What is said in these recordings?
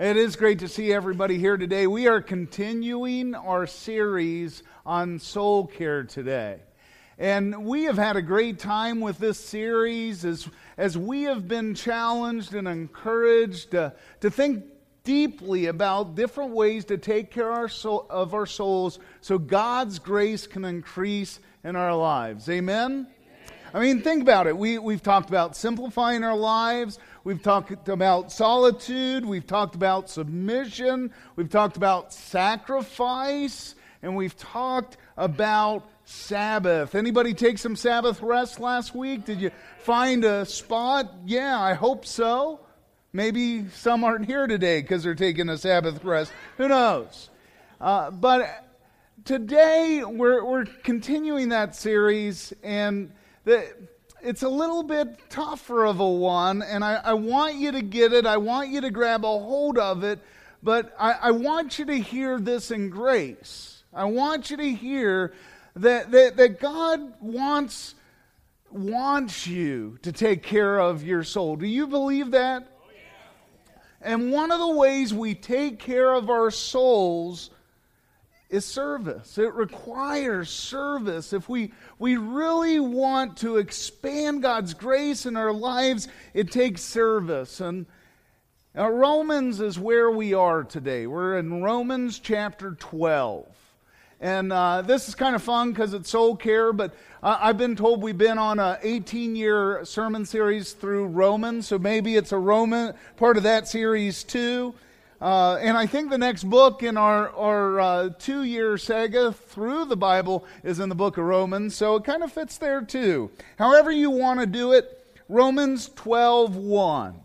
It is great to see everybody here today. We are continuing our series on soul care today. And we have had a great time with this series as, as we have been challenged and encouraged to, to think deeply about different ways to take care our soul, of our souls so God's grace can increase in our lives. Amen? I mean, think about it. We, we've talked about simplifying our lives. We've talked about solitude. We've talked about submission. We've talked about sacrifice. And we've talked about Sabbath. Anybody take some Sabbath rest last week? Did you find a spot? Yeah, I hope so. Maybe some aren't here today because they're taking a Sabbath rest. Who knows? Uh, but today we're, we're continuing that series, and the, it's a little bit tougher of a one, and I, I, want you to get it. I want you to grab a hold of it, but I, I want you to hear this in grace. I want you to hear that, that, that God wants, wants you to take care of your soul. Do you believe that? Oh, and one of the ways we take care of our souls is service. It requires service. If we, we really want to expand God's grace in our lives, it takes service. And uh, Romans is where we are today. We're in Romans chapter 12. And uh, this is kind of fun because it's soul care, but I've been told we've been on an 18 year sermon series through Romans, so maybe it's a Roman part of that series too. Uh, and I think the next book in our, our uh, two year saga through the Bible is in the book of Romans, so it kind of fits there too. However, you want to do it, Romans 12 1.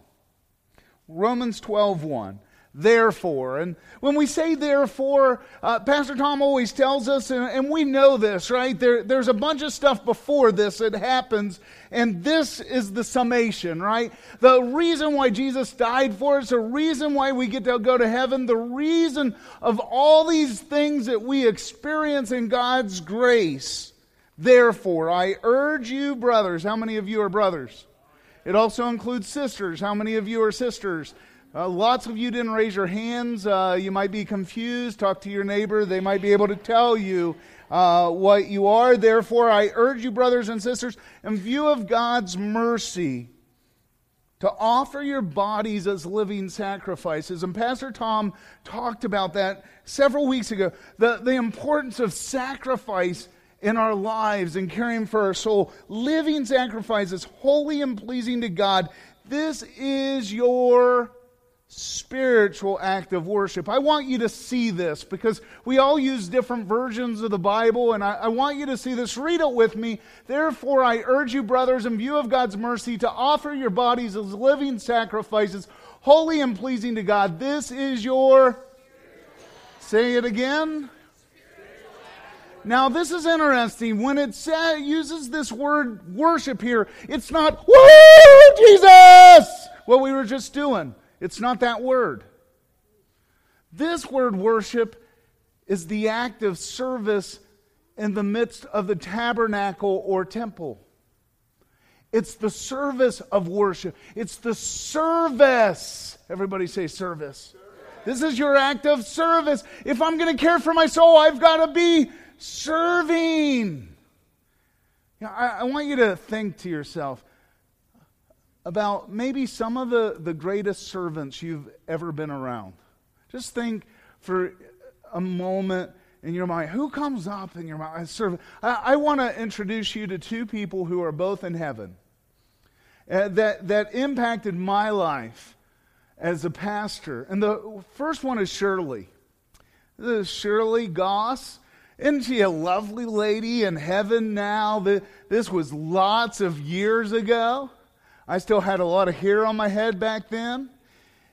Romans 12 1 therefore. And when we say therefore, uh, Pastor Tom always tells us, and, and we know this, right? There, there's a bunch of stuff before this that happens, and this is the summation, right? The reason why Jesus died for us, the reason why we get to go to heaven, the reason of all these things that we experience in God's grace. Therefore, I urge you, brothers, how many of you are brothers? It also includes sisters. How many of you are sisters? Uh, lots of you didn't raise your hands. Uh, you might be confused. Talk to your neighbor. They might be able to tell you uh, what you are. Therefore, I urge you, brothers and sisters, in view of God's mercy, to offer your bodies as living sacrifices. And Pastor Tom talked about that several weeks ago. The, the importance of sacrifice in our lives and caring for our soul. Living sacrifices, holy and pleasing to God. This is your spiritual act of worship. I want you to see this because we all use different versions of the Bible, and I, I, want you to see this. Read it with me. Therefore, I urge you, brothers, in view of God's mercy, to offer your bodies as living sacrifices, holy and pleasing to God. This is your. Say it again. Now, this is interesting. When it sa- uses this word worship here, it's not, woo, Jesus, what we were just doing. It's not that word. This word worship is the act of service in the midst of the tabernacle or temple. It's the service of worship. It's the service. Everybody say service. This is your act of service. If I'm going to care for my soul, I've got to be serving. You know, I, I want you to think to yourself about maybe some of the, the greatest servants you've ever been around. Just think for a moment in your mind who comes up in your mind? I, I want to introduce you to two people who are both in heaven uh, that, that impacted my life as a pastor. And the first one is Shirley. This is Shirley Goss. Isn't she a lovely lady in heaven now? This was lots of years ago. I still had a lot of hair on my head back then.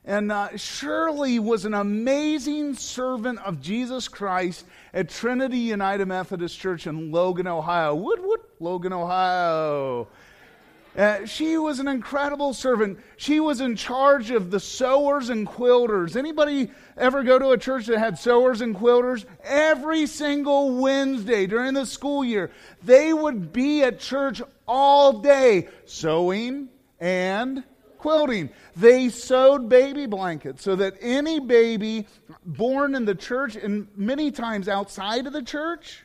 And uh, Shirley was an amazing servant of Jesus Christ at Trinity United Methodist Church in Logan, Ohio. Wood, wood, Logan, Ohio. Uh, she was an incredible servant. She was in charge of the sewers and quilters. Anybody ever go to a church that had sewers and quilters? Every single Wednesday during the school year, they would be at church all day sewing, and quilting. They sewed baby blankets so that any baby born in the church and many times outside of the church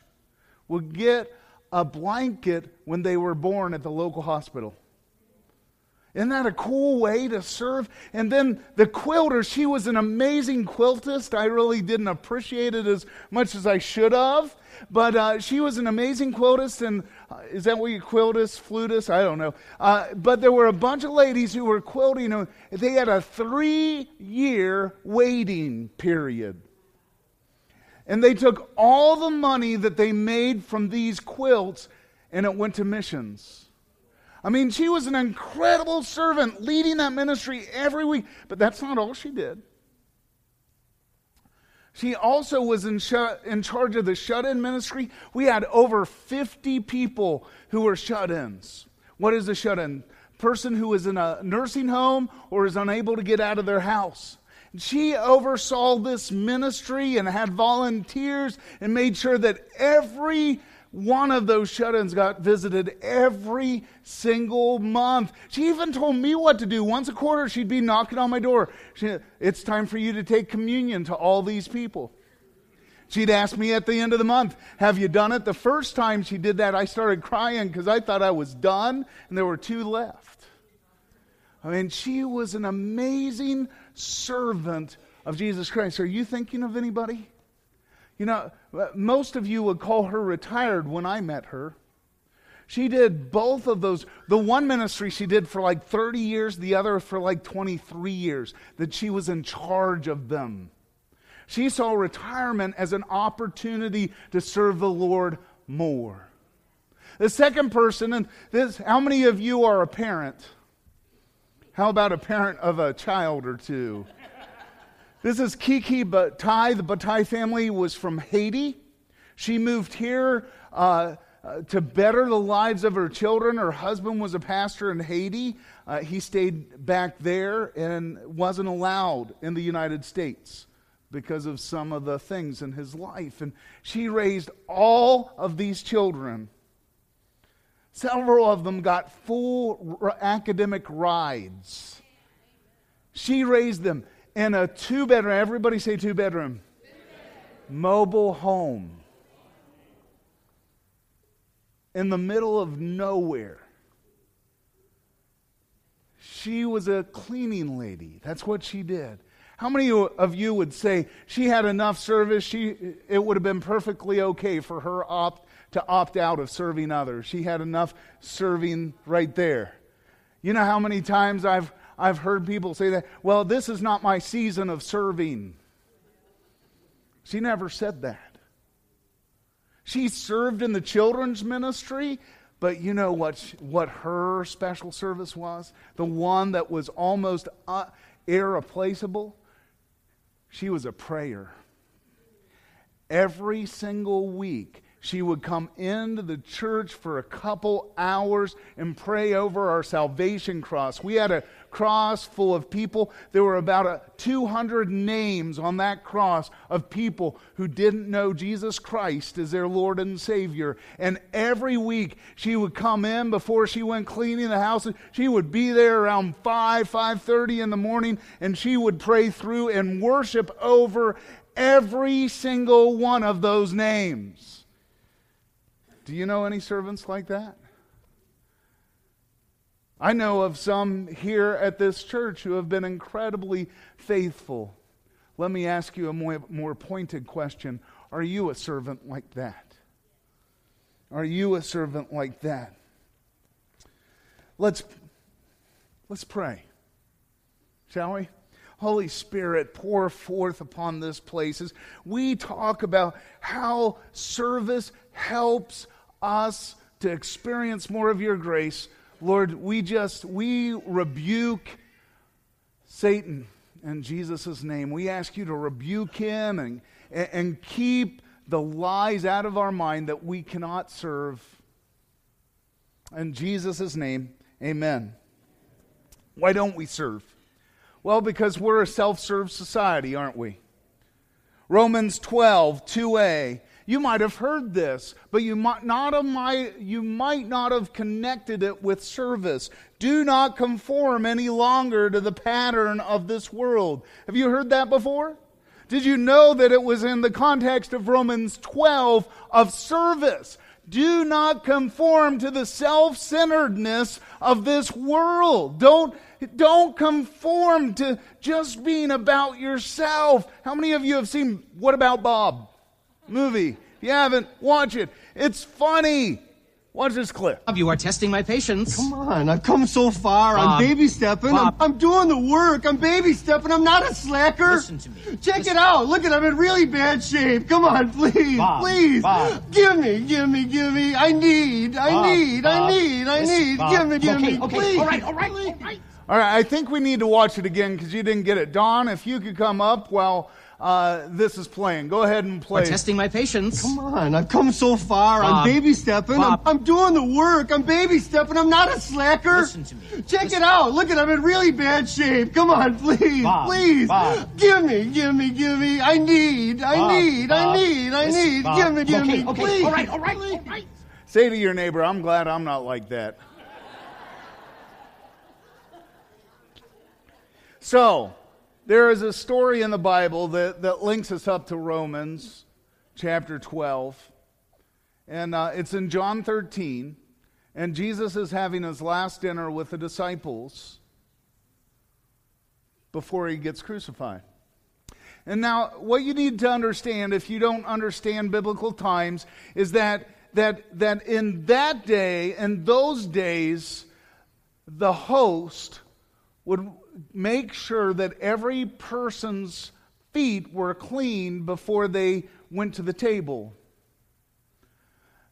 would get a blanket when they were born at the local hospital. Isn't that a cool way to serve? And then the quilter, she was an amazing quiltist. I really didn't appreciate it as much as I should have. But uh, she was an amazing quiltist, and uh, is that what you quiltist, flutist? I don't know. Uh, but there were a bunch of ladies who were quilting. They had a three-year waiting period, and they took all the money that they made from these quilts, and it went to missions. I mean, she was an incredible servant leading that ministry every week, but that's not all she did. She also was in, shut, in charge of the shut in ministry. We had over 50 people who were shut ins. What is a shut in? Person who is in a nursing home or is unable to get out of their house. She oversaw this ministry and had volunteers and made sure that every one of those shut ins got visited every single month. She even told me what to do. Once a quarter, she'd be knocking on my door. She, it's time for you to take communion to all these people. She'd ask me at the end of the month, Have you done it? The first time she did that, I started crying because I thought I was done and there were two left. I mean, she was an amazing servant of Jesus Christ. Are you thinking of anybody? You know, uh, most of you would call her retired when I met her. She did both of those. The one ministry she did for like 30 years, the other for like 23 years, that she was in charge of them. She saw retirement as an opportunity to serve the Lord more. The second person, and this, how many of you are a parent? How about a parent of a child or two? This is Kiki Batai. The Batai family was from Haiti. She moved here uh, uh, to better the lives of her children. Her husband was a pastor in Haiti. Uh, he stayed back there and wasn't allowed in the United States because of some of the things in his life. And she raised all of these children. Several of them got full academic rides. She raised them in a two bedroom, everybody say two bedroom, mobile home in the middle of nowhere. She was a cleaning lady. That's what she did. How many of you would say she had enough service? She, it would have been perfectly okay for her opt, to opt out of serving others. She had enough serving right there. You know how many times I've I've heard people say that, well, this is not my season of serving. She never said that. She served in the children's ministry, but you know what, what her special service was? The one that was almost uh, irreplaceable? She was a prayer. Every single week, she would come into the church for a couple hours and pray over our salvation cross. We had a cross full of people. There were about a 200 names on that cross of people who didn't know Jesus Christ as their Lord and Savior. And every week she would come in before she went cleaning the house. She would be there around 5, 5:30 in the morning and she would pray through and worship over every single one of those names. Do you know any servants like that? I know of some here at this church who have been incredibly faithful. Let me ask you a more, more pointed question Are you a servant like that? Are you a servant like that? Let's, let's pray, shall we? Holy Spirit, pour forth upon this place as we talk about how service helps us to experience more of your grace Lord, we just, we rebuke Satan in Jesus' name. We ask you to rebuke him and, and keep the lies out of our mind that we cannot serve. In Jesus' name, amen. Why don't we serve? Well, because we're a self serve society, aren't we? Romans 12, 2a You might have heard this, but you might not have, you might not have connected it with service. Do not conform any longer to the pattern of this world. Have you heard that before? Did you know that it was in the context of Romans 12 of service? Do not conform to the self-centeredness of this world. Don't, don't conform to just being about yourself. How many of you have seen What About Bob movie? If you haven't, watch it. It's funny. Watch this clip. You are testing my patience. Come on, I've come so far. Bob. I'm baby stepping. I'm, I'm doing the work. I'm baby stepping. I'm not a slacker. Listen to me. Check Listen. it out. Look at I'm in really bad shape. Come on, please, Bob. please. Bob. Give me, give me, give me. I need, I Bob, need, I need, I need. Bob. Give me, give okay, me, okay. please. All right, all right, all right. All right, I think we need to watch it again because you didn't get it. Don, if you could come up while uh, this is playing, go ahead and play. We're testing my patience. Come on, I've come so far. Bob. I'm baby stepping. I'm, I'm doing the work. I'm baby stepping. I'm not a slacker. Listen to me. Check Listen. it out. Look at I'm in really bad shape. Come on, please, Bob. please. Bob. Give me, give me, give me. I need, I need, I need, I need. Bob. Give me, give okay, me, okay. please. All right, all right, all right. Say to your neighbor, I'm glad I'm not like that. So, there is a story in the Bible that, that links us up to Romans chapter 12. And uh, it's in John 13. And Jesus is having his last dinner with the disciples before he gets crucified. And now, what you need to understand, if you don't understand biblical times, is that, that, that in that day, in those days, the host would make sure that every person's feet were clean before they went to the table.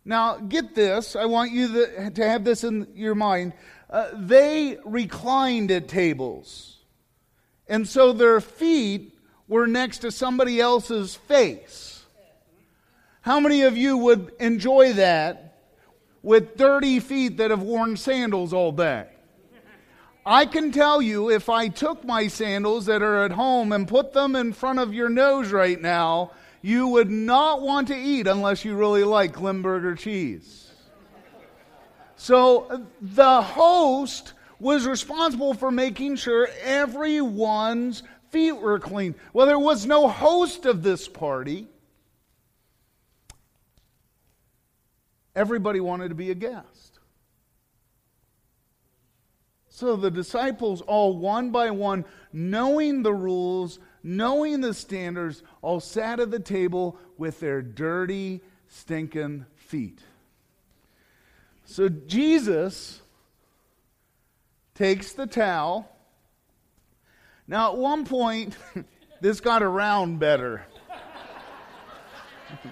Now, get this. I want you to, have this in your mind. Uh, they reclined at tables. And so their feet were next to somebody else's face. How many of you would enjoy that with dirty feet that have worn sandals all day? I can tell you if I took my sandals that are at home and put them in front of your nose right now, you would not want to eat unless you really like Limburger cheese. So the host was responsible for making sure everyone's feet were clean. Well, there was no host of this party. Everybody wanted to be a guest. So the disciples, all one by one, knowing the rules, knowing the standards, all sat at the table with their dirty, stinking feet. So Jesus takes the towel. Now, at one point, this got around better.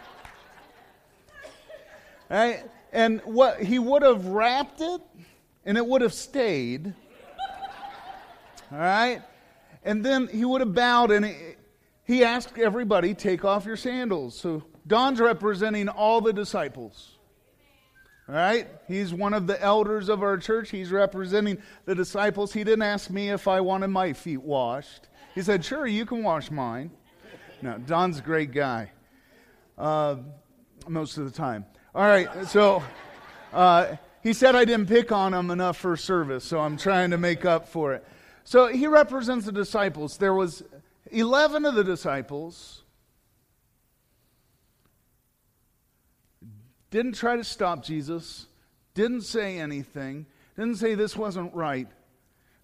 right? And what he would have wrapped it and it would have stayed. All right? And then he would have bowed and he, asked everybody, take off your sandals. So Don's representing all the disciples. All right? He's one of the elders of our church. He's representing the disciples. He didn't ask me if I wanted my feet washed. He said, sure, you can wash mine. No, Don's a great guy uh, most of the time. All right, so uh, he said I didn't pick on him enough for service, so I'm trying to make up for it. So he represents the disciples. There was 11 of the disciples didn't try to stop Jesus, didn't say anything, didn't say this wasn't right.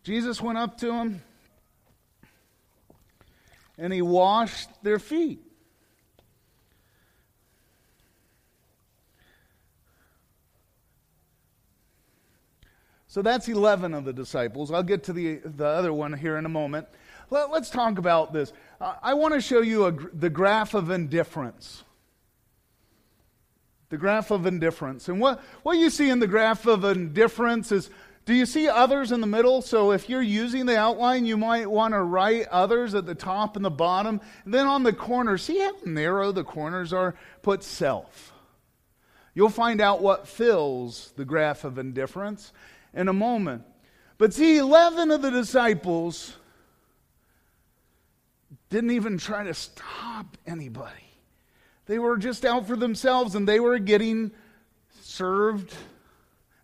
Jesus went up to him and he washed their feet. So that's 11 of the disciples. I'll get to the, the other one here in a moment. Let, us talk about this. Uh, I want to show you a, the graph of indifference. The graph of indifference. And what, what you see in the graph of indifference is do you see others in the middle? So if you're using the outline, you might want to write others at the top and the bottom. And then on the corners, see how narrow the corners are? Put self. You'll find out what fills the graph of indifference in a moment. But see, 11 of the disciples didn't even try to stop anybody. They were just out for themselves and they were getting served.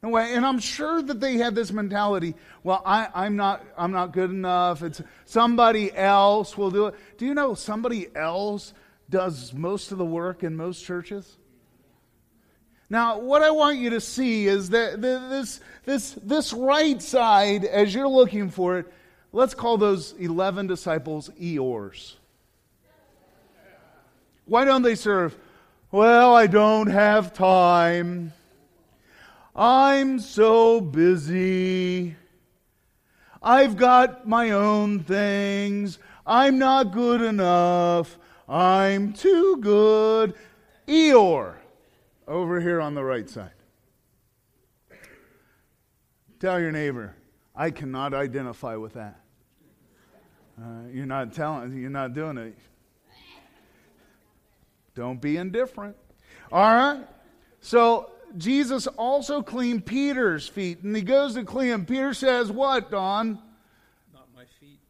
And I'm sure that they had this mentality. Well, I, am not. I'm not good enough. It's somebody else will do it. Do you know somebody else does most of the work in most churches? Now, what I want you to see is that this, this, this right side, as you're looking for it, let's call those 11 disciples Eeyores. Why don't they serve? Well, I don't have time. I'm so busy. I've got my own things. I'm not good enough. I'm too good. Eeyore, over here on the right side. Tell your neighbor, I cannot identify with that. Uh, you're not telling, you're not doing it. Don't be indifferent. All right? So Jesus also cleaned Peter's feet, and he goes to clean him. Peter says, What, Don? Not my feet,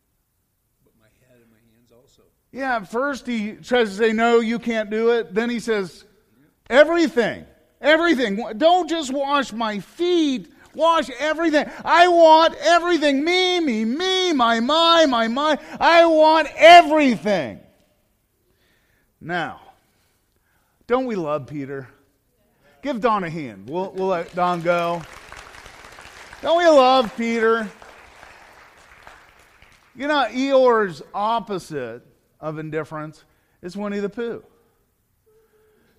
but my head and my hands also. Yeah, at first he tries to say, No, you can't do it. Then he says, Everything. Everything. Don't just wash my feet. Wash everything. I want everything. Me, me, me, my, my, my, my. I want everything. Now, don't we love Peter? Give Don a hand. We'll, we'll let Don go. Don't we love Peter? You know, Eeyore's opposite of indifference is Winnie the Pooh.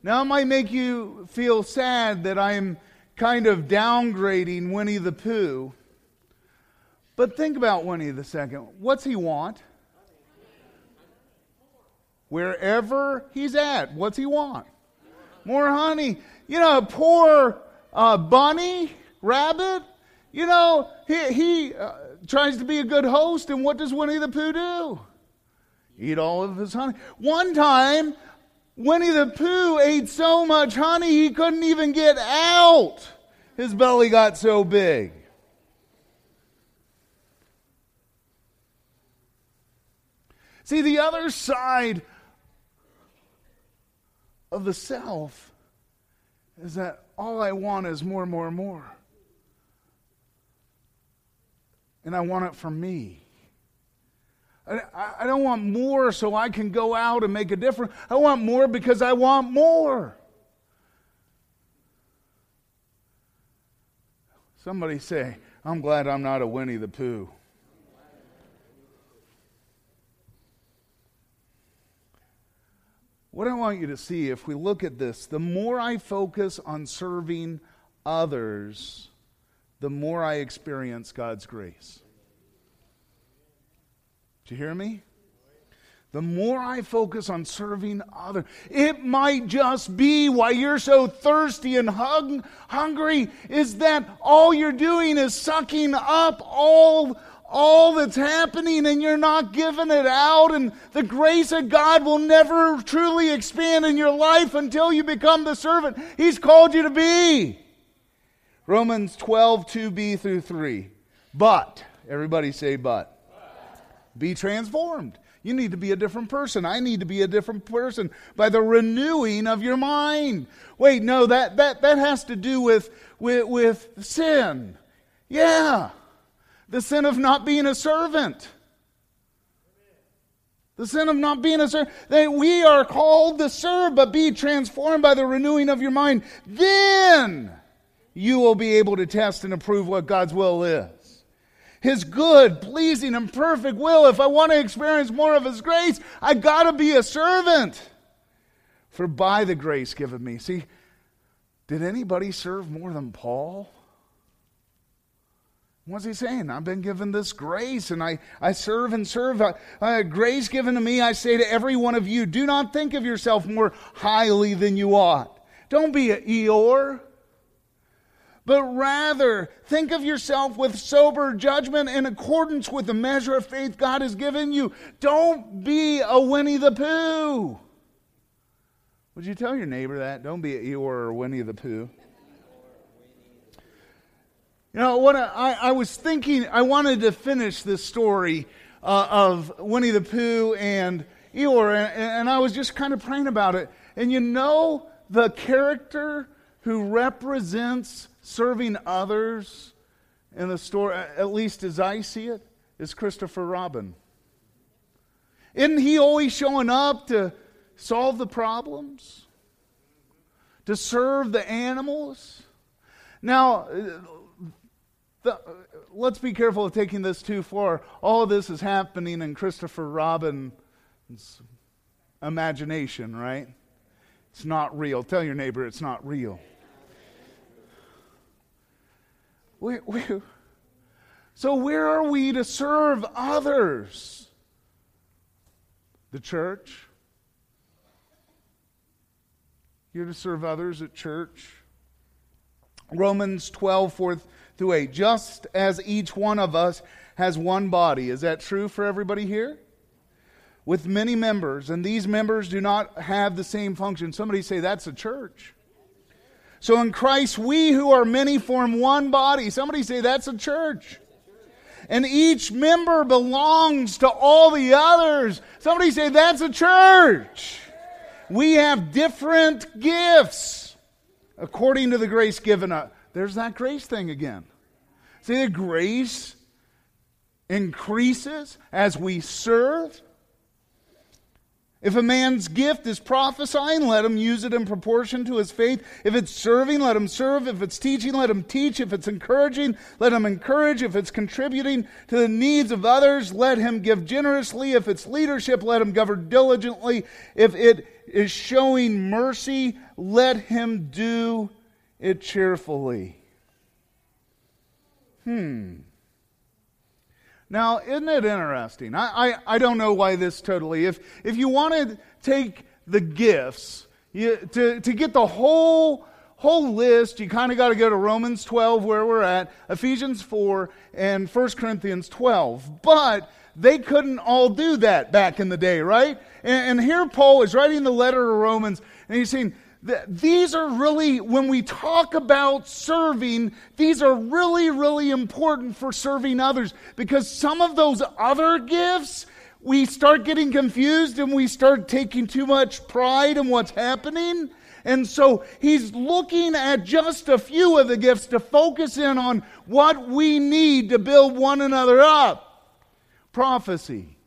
Now, it might make you feel sad that I'm kind of downgrading Winnie the Pooh, but think about Winnie the Second. What's he want? Wherever he's at, what's he want? More honey. You know, poor uh, bunny, rabbit, you know, he, he uh, tries to be a good host, and what does Winnie the Pooh do? Eat all of his honey. One time, Winnie the Pooh ate so much honey he couldn't even get out. His belly got so big. See, the other side of the self is that all I want is more, more, more. And I want it for me. I, don't want more so I can go out and make a difference. I want more because I want more. Somebody say, I'm glad I'm not a Winnie the Pooh. What I want you to see, if we look at this, the more I focus on serving others, the more I experience God's grace. Do you hear me? The more I focus on serving others, it might just be why you're so thirsty and hung, hungry is that all you're doing is sucking up all all that's happening and you're not giving it out, and the grace of God will never truly expand in your life until you become the servant He's called you to be. Romans 12, 2b through 3. But, everybody say, but. Be transformed. You need to be a different person. I need to be a different person by the renewing of your mind. Wait, no, that, that, that has to do with, with, with sin. Yeah the sin of not being a servant. The sin of not being a servant. That we are called to serve, but be transformed by the renewing of your mind. Then you will be able to test and approve what God's will is. His good, pleasing, and perfect will. If I want to experience more of His grace, I got to be a servant. For by the grace given me. See, did anybody serve more than Paul? What's he saying? I've been given this grace and I, I serve and serve. Uh, grace given to me, I say to every one of you, do not think of yourself more highly than you ought. Don't be a Eeyore. But rather, think of yourself with sober judgment in accordance with the measure of faith God has given you. Don't be a Winnie the Pooh. Would you tell your neighbor that? Don't be a Eeyore or Winnie the Pooh. You know, what I, I was thinking, I wanted to finish this story uh, of Winnie the Pooh and Eeyore, and, and I was just kind of praying about it. And you know, the character who represents serving others in the story, at least as I see it, is Christopher Robin. Isn't he always showing up to solve the problems? To serve the animals? Now, the, let's be careful of taking this too far. All of this is happening in Christopher Robin's imagination, right? It's not real. Tell your neighbor it's not real. So, where are we to serve others? The church. You're to serve others at church. Romans 12, 4 through 8. Just as each one of us has one body. Is that true for everybody here? With many members, and these members do not have the same function. Somebody say that's a church. So in Christ, we who are many form one body. Somebody say that's a church. And each member belongs to all the others. Somebody say that's a church. We have different gifts according to the grace given us. There's that grace thing again. See, the grace increases as we serve. If a man's gift is prophesying, let him use it in proportion to his faith. If it's serving, let him serve. If it's teaching, let him teach. If it's encouraging, let him encourage. If it's contributing to the needs of others, let him give generously. If it's leadership, let him govern diligently. If it is showing mercy, let him do it cheerfully. Hmm. Now, isn't it interesting? I, I, I, don't know why this totally. If, if you want to take the gifts, you, to, to get the whole, whole list, you kind of got to go to Romans 12, where we're at, Ephesians 4, and 1 Corinthians 12. But they couldn't all do that back in the day, right? And, and here Paul is writing the letter to Romans, and he's saying, these are really, when we talk about serving, these are really, really important for serving others because some of those other gifts, we start getting confused and we start taking too much pride in what's happening. And so he's looking at just a few of the gifts to focus in on what we need to build one another up. Prophecy.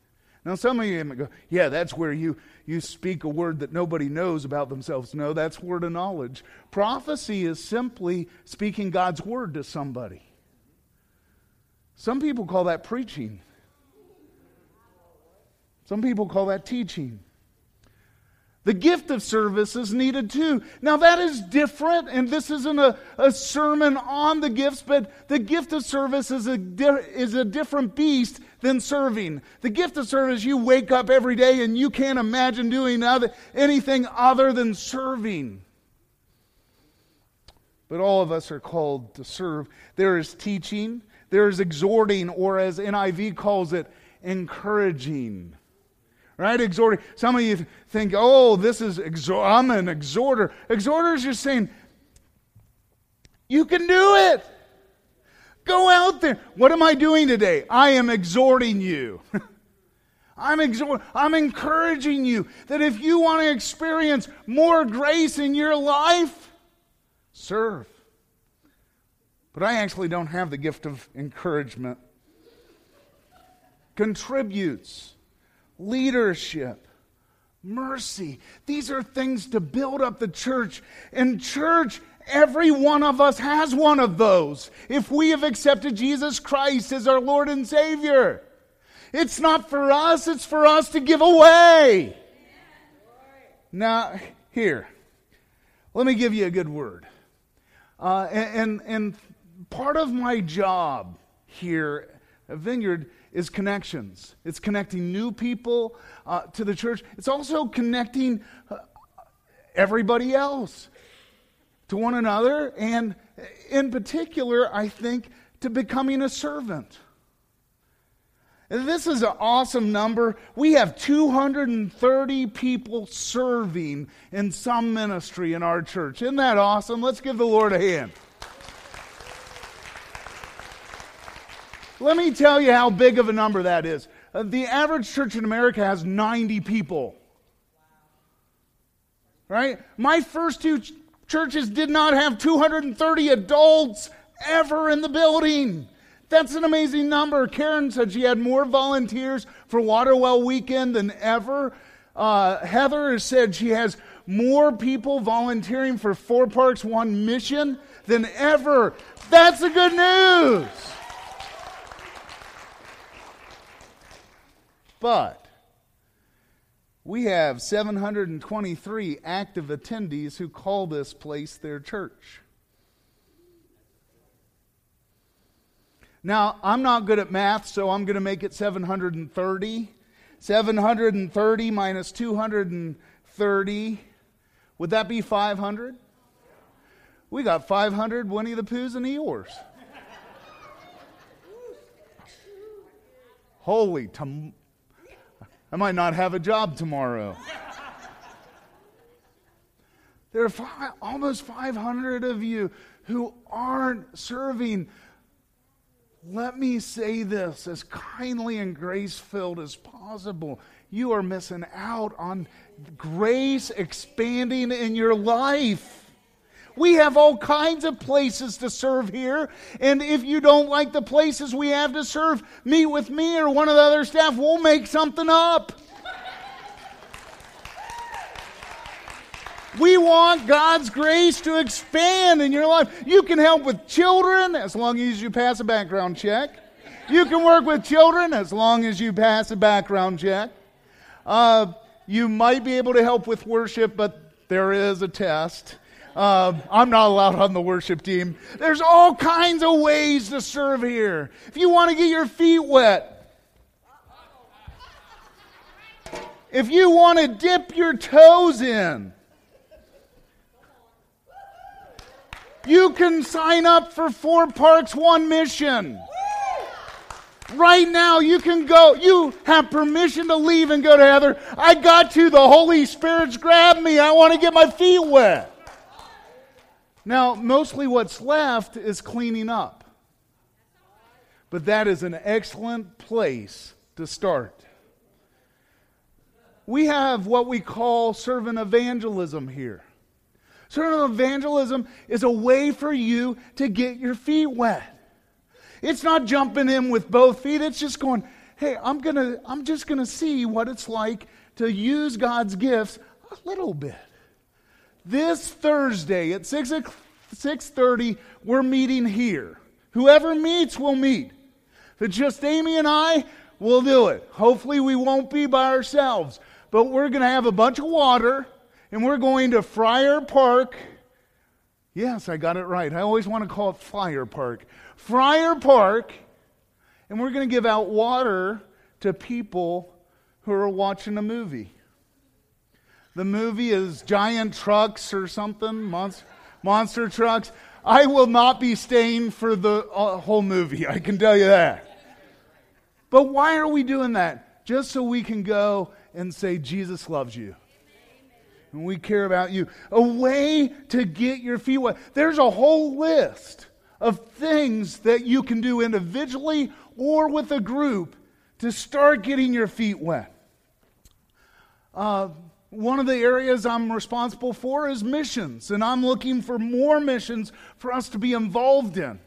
Now, some of you might go, yeah, that's where you you speak a word that nobody knows about themselves. No, that's word of knowledge. Prophecy is simply speaking God's word to somebody. Some people call that preaching. Some people call that teaching. The gift of service is needed too. Now, that is different, and this isn't a, a sermon on the gifts, but the gift of service is a, di- is a different beast than serving. The gift of service, you wake up every day and you can't imagine doing other, anything other than serving. But all of us are called to serve. There is teaching, there is exhorting, or as NIV calls it, encouraging right? Exhorting. Some of you think, oh, this is, exhort- I'm an exhorter. Exhorter is just saying, you can do it. Go out there. What am I doing today? I am exhorting you. I'm exhort, I'm encouraging you that if you want to experience more grace in your life, serve. But I actually don't have the gift of encouragement. Contributes leadership, mercy. These are things to build up the church. And, church, every one of us has one of those if we have accepted Jesus Christ as our Lord and Savior. It's not for us, it's for us to give away. Now, here, let me give you a good word. Uh, and, and, part of my job here at Vineyard is connections. It's connecting new people uh, to the church. It's also connecting uh, everybody else to one another, and in particular, I think, to becoming a servant. This is an awesome number. We have 230 people serving in some ministry in our church. Isn't that awesome? Let's give the Lord a hand. Let me tell you how big of a number that is. Uh, the average church in America has 90 people. Right? My first two churches did not have 230 adults ever in the building. That's an amazing number. Karen said she had more volunteers for Waterwell weekend than ever. Uh, Heather said she has more people volunteering for Four Parks One Mission than ever. That's the good news. But we have 723 active attendees who call this place their church. Now, I'm not good at math, so I'm going to make it 730. 730 minus 230. Would that be 500? We got 500 Winnie the Poohs and Eeyores. Holy, tom- I might not have a job tomorrow. There are almost 500 of you who aren't serving. Let me say this as kindly and grace filled as possible. You are missing out on grace expanding in your life. We have all kinds of places to serve here. And if you don't like the places we have to serve, meet with me or one of the other staff. We'll make something up. We want God's grace to expand in your life. You can help with children as long as you pass a background check. You can work with children as long as you pass a background check. Uh, you might be able to help with worship, but there is a test. Uh, I'm not allowed on the worship team. There's all kinds of ways to serve here. If you want to get your feet wet, if you want to dip your toes in, you can sign up for Four Parks One Mission. Right now, you can go. You have permission to leave and go to Heather. I got to. The Holy Spirit's grabbed me. I want to get my feet wet. Now, mostly what's left is cleaning up. But that is an excellent place to start. We have what we call servant evangelism here. Servant evangelism is a way for you to get your feet wet. It's not jumping in with both feet, it's just going, hey, I'm gonna I'm just gonna see what it's like to use God's gifts a little bit. This Thursday at 6 6:30, we're meeting here. Whoever meets will meet. If just Amy and I, we'll do it. Hopefully we won't be by ourselves. But we're going to have a bunch of water and we're going to Friar Park. Yes, I got it right. I always want to call it Friar Park. Friar Park, and we're going to give out water to people who are watching a movie. The movie is Giant Trucks or something, monster, monster trucks. I will not be staying for the uh, whole movie, I can tell you that. But why are we doing that? Just so we can go and say, Jesus loves you. And we care about you. A way to get your feet wet. There's a whole list of things that you can do individually or with a group to start getting your feet wet. Uh, one of the areas I'm responsible for is missions, and I'm looking for more missions for us to be involved in.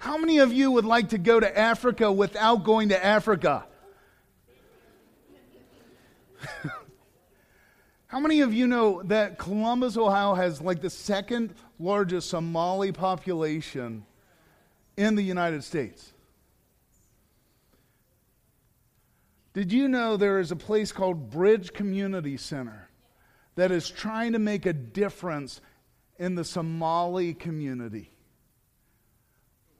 How many of you would like to go to Africa without going to Africa? How many of you know that Columbus, Ohio has like the second largest Somali population in the United States? Did you know there is a place called Bridge Community Center that is trying to make a difference in the Somali community?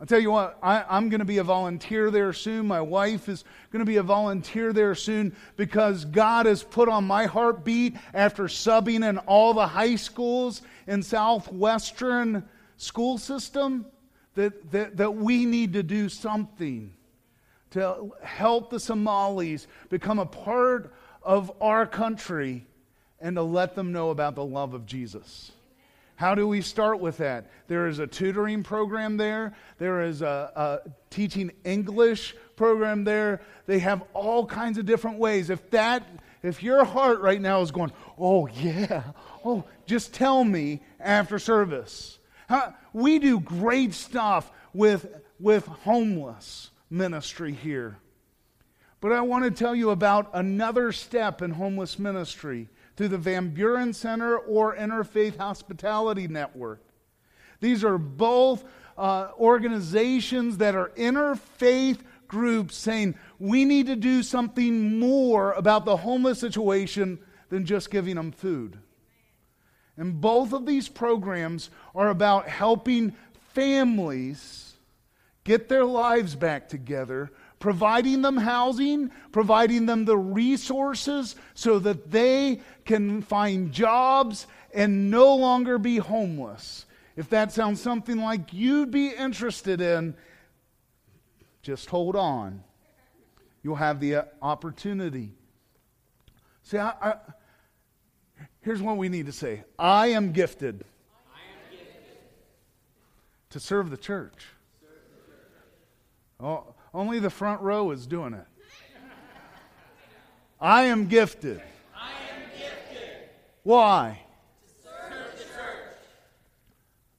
I'll tell you what, I, am going to be a volunteer there soon. My wife is going to be a volunteer there soon because God has put on my heartbeat after subbing in all the high schools in Southwestern school system that, that, that we need to do something to help the Somalis become a part of our country and to let them know about the love of Jesus. How do we start with that? There is a tutoring program there. There is a, a, teaching English program there. They have all kinds of different ways. If that, if your heart right now is going, oh yeah, oh, just tell me after service. How, we do great stuff with with homeless ministry here. But I want to tell you about another step in homeless ministry through the Van Buren Center or Interfaith Hospitality Network. These are both uh, organizations that are interfaith groups saying we need to do something more about the homeless situation than just giving them food. And both of these programs are about helping families get their lives back together providing them housing, providing them the resources so that they can find jobs and no longer be homeless. If that sounds something like you'd be interested in, just hold on. You'll have the uh, opportunity. See, I, I, here's what we need to say I am gifted, I am gifted. to serve the church. Oh, only the front row is doing it. I am gifted. I am gifted. Why? To serve the church.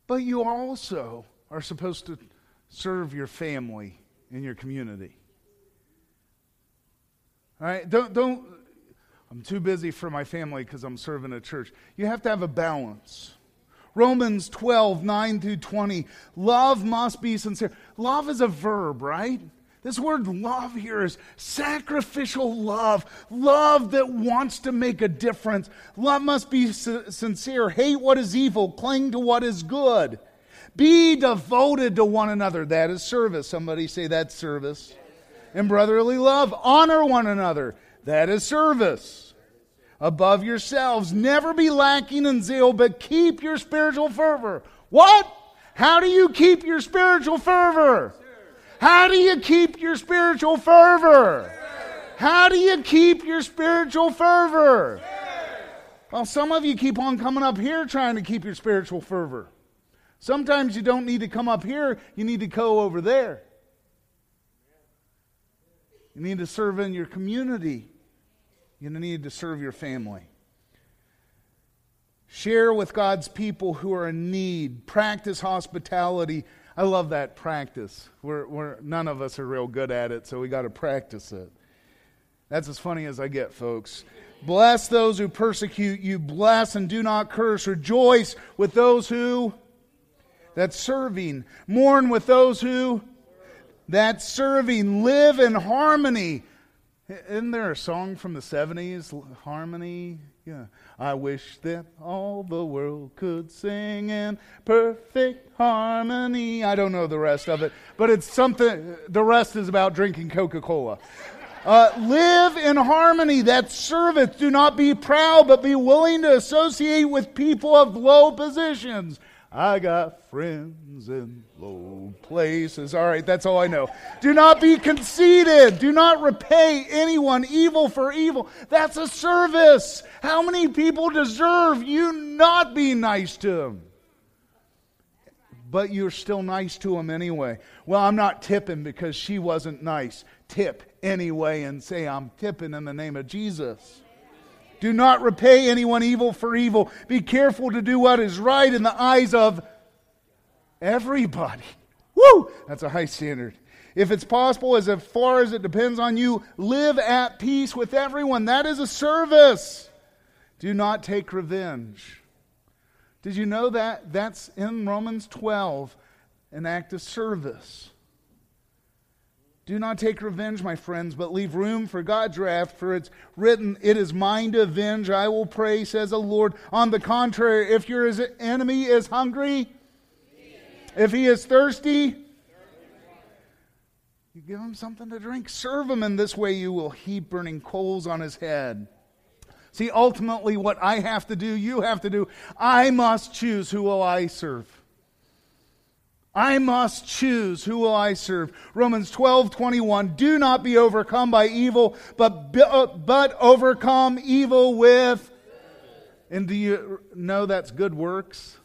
But you also are supposed to serve your family in your community. All right? Don't, don't, I'm too busy for my family because I'm serving a church. You have to have a balance. Romans 12, 9 through 20. Love must be sincere. Love is a verb, right? This word love here is sacrificial love, love that wants to make a difference. Love must be sincere. Hate what is evil, cling to what is good. Be devoted to one another. That is service. Somebody say that's service. And brotherly love, honor one another. That is service. Above yourselves, never be lacking in zeal, but keep your spiritual fervor. What? How do you keep your spiritual fervor? How do you keep your spiritual fervor? How do you keep your spiritual fervor? Well, some of you keep on coming up here trying to keep your spiritual fervor. Sometimes you don't need to come up here, you need to go over there. You need to serve in your community. You need to serve your family. Share with God's people who are in need. Practice hospitality I love that practice. We're, we're, none of us are real good at it, so we got to practice it. That's as funny as I get, folks. Bless those who persecute you. Bless and do not curse. Rejoice with those who. That's serving. Mourn with those who. That's serving. Live in harmony. Isn't there a song from the 70s? Harmony? Yeah. I wish that all the world could sing in perfect harmony. I don't know the rest of it, but it's something, the rest is about drinking Coca Cola. Uh, live in harmony. That's service. Do not be proud, but be willing to associate with people of low positions. I got friends in low places. All right, that's all I know. Do not be conceited. Do not repay anyone evil for evil. That's a service. How many people deserve you not be nice to them? But you're still nice to them anyway. Well, I'm not tipping because she wasn't nice. Tip anyway and say, I'm tipping in the name of Jesus. Do not repay anyone evil for evil. Be careful to do what is right in the eyes of everybody. Woo! That's a high standard. If it's possible, as far as it depends on you, live at peace with everyone. That is a service. Do not take revenge. Did you know that? That's in Romans 12, an act of service. Do not take revenge, my friends, but leave room for God's wrath, for it's written, It is mine to avenge, I will pray, says the Lord. On the contrary, if your enemy is hungry, if he is thirsty, you give him something to drink. Serve him in this way, you will heap burning coals on his head. See, ultimately, what I have to do, you have to do. I must choose who will I serve. I must choose who will I serve. Romans 12, 21. Do not be overcome by evil, but, uh, but overcome evil with. And do you know that's good works?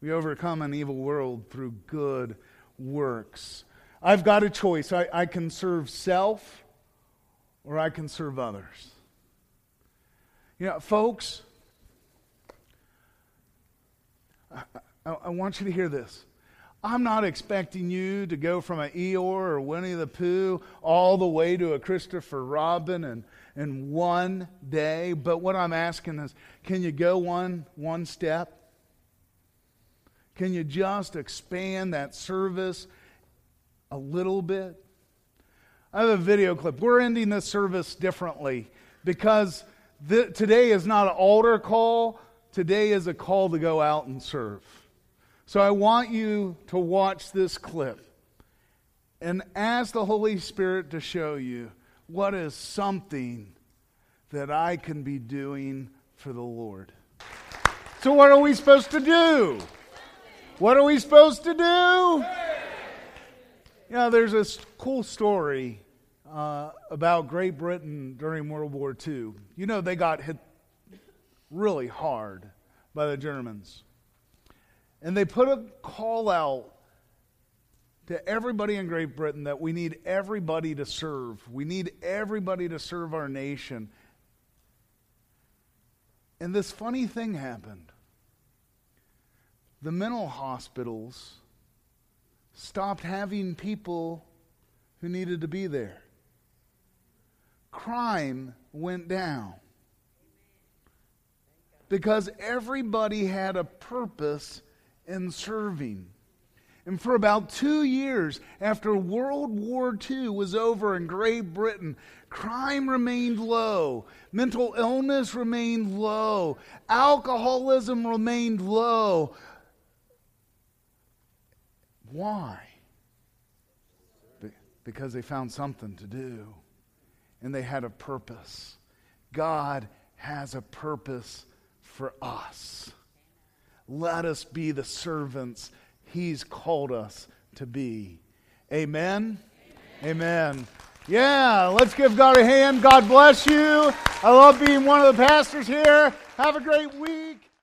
We overcome an evil world through good works. I've got a choice. I, I can serve self or I can serve others. You know, folks, I, I, I want you to hear this. I'm not expecting you to go from an Eeyore or Winnie the Pooh all the way to a Christopher Robin in, in one day. But what I'm asking is can you go one, one step? Can you just expand that service a little bit? I have a video clip. We're ending this service differently because th- today is not an altar call, today is a call to go out and serve. So I want you to watch this clip and ask the Holy Spirit to show you what is something that I can be doing for the Lord. So, what are we supposed to do? What are we supposed to do? You know, there's this cool story uh, about Great Britain during World War II. You know, they got hit really hard by the Germans. And they put a call out to everybody in Great Britain that we need everybody to serve. We need everybody to serve our nation. And this funny thing happened. The mental hospitals stopped having people who needed to be there. Crime went down because everybody had a purpose in serving. And for about two years after World War II was over in Great Britain, crime remained low, mental illness remained low, alcoholism remained low. Why? Because they found something to do and they had a purpose. God has a purpose for us. Let us be the servants He's called us to be. Amen? Amen. Amen. Yeah, let's give God a hand. God bless you. I love being one of the pastors here. Have a great week.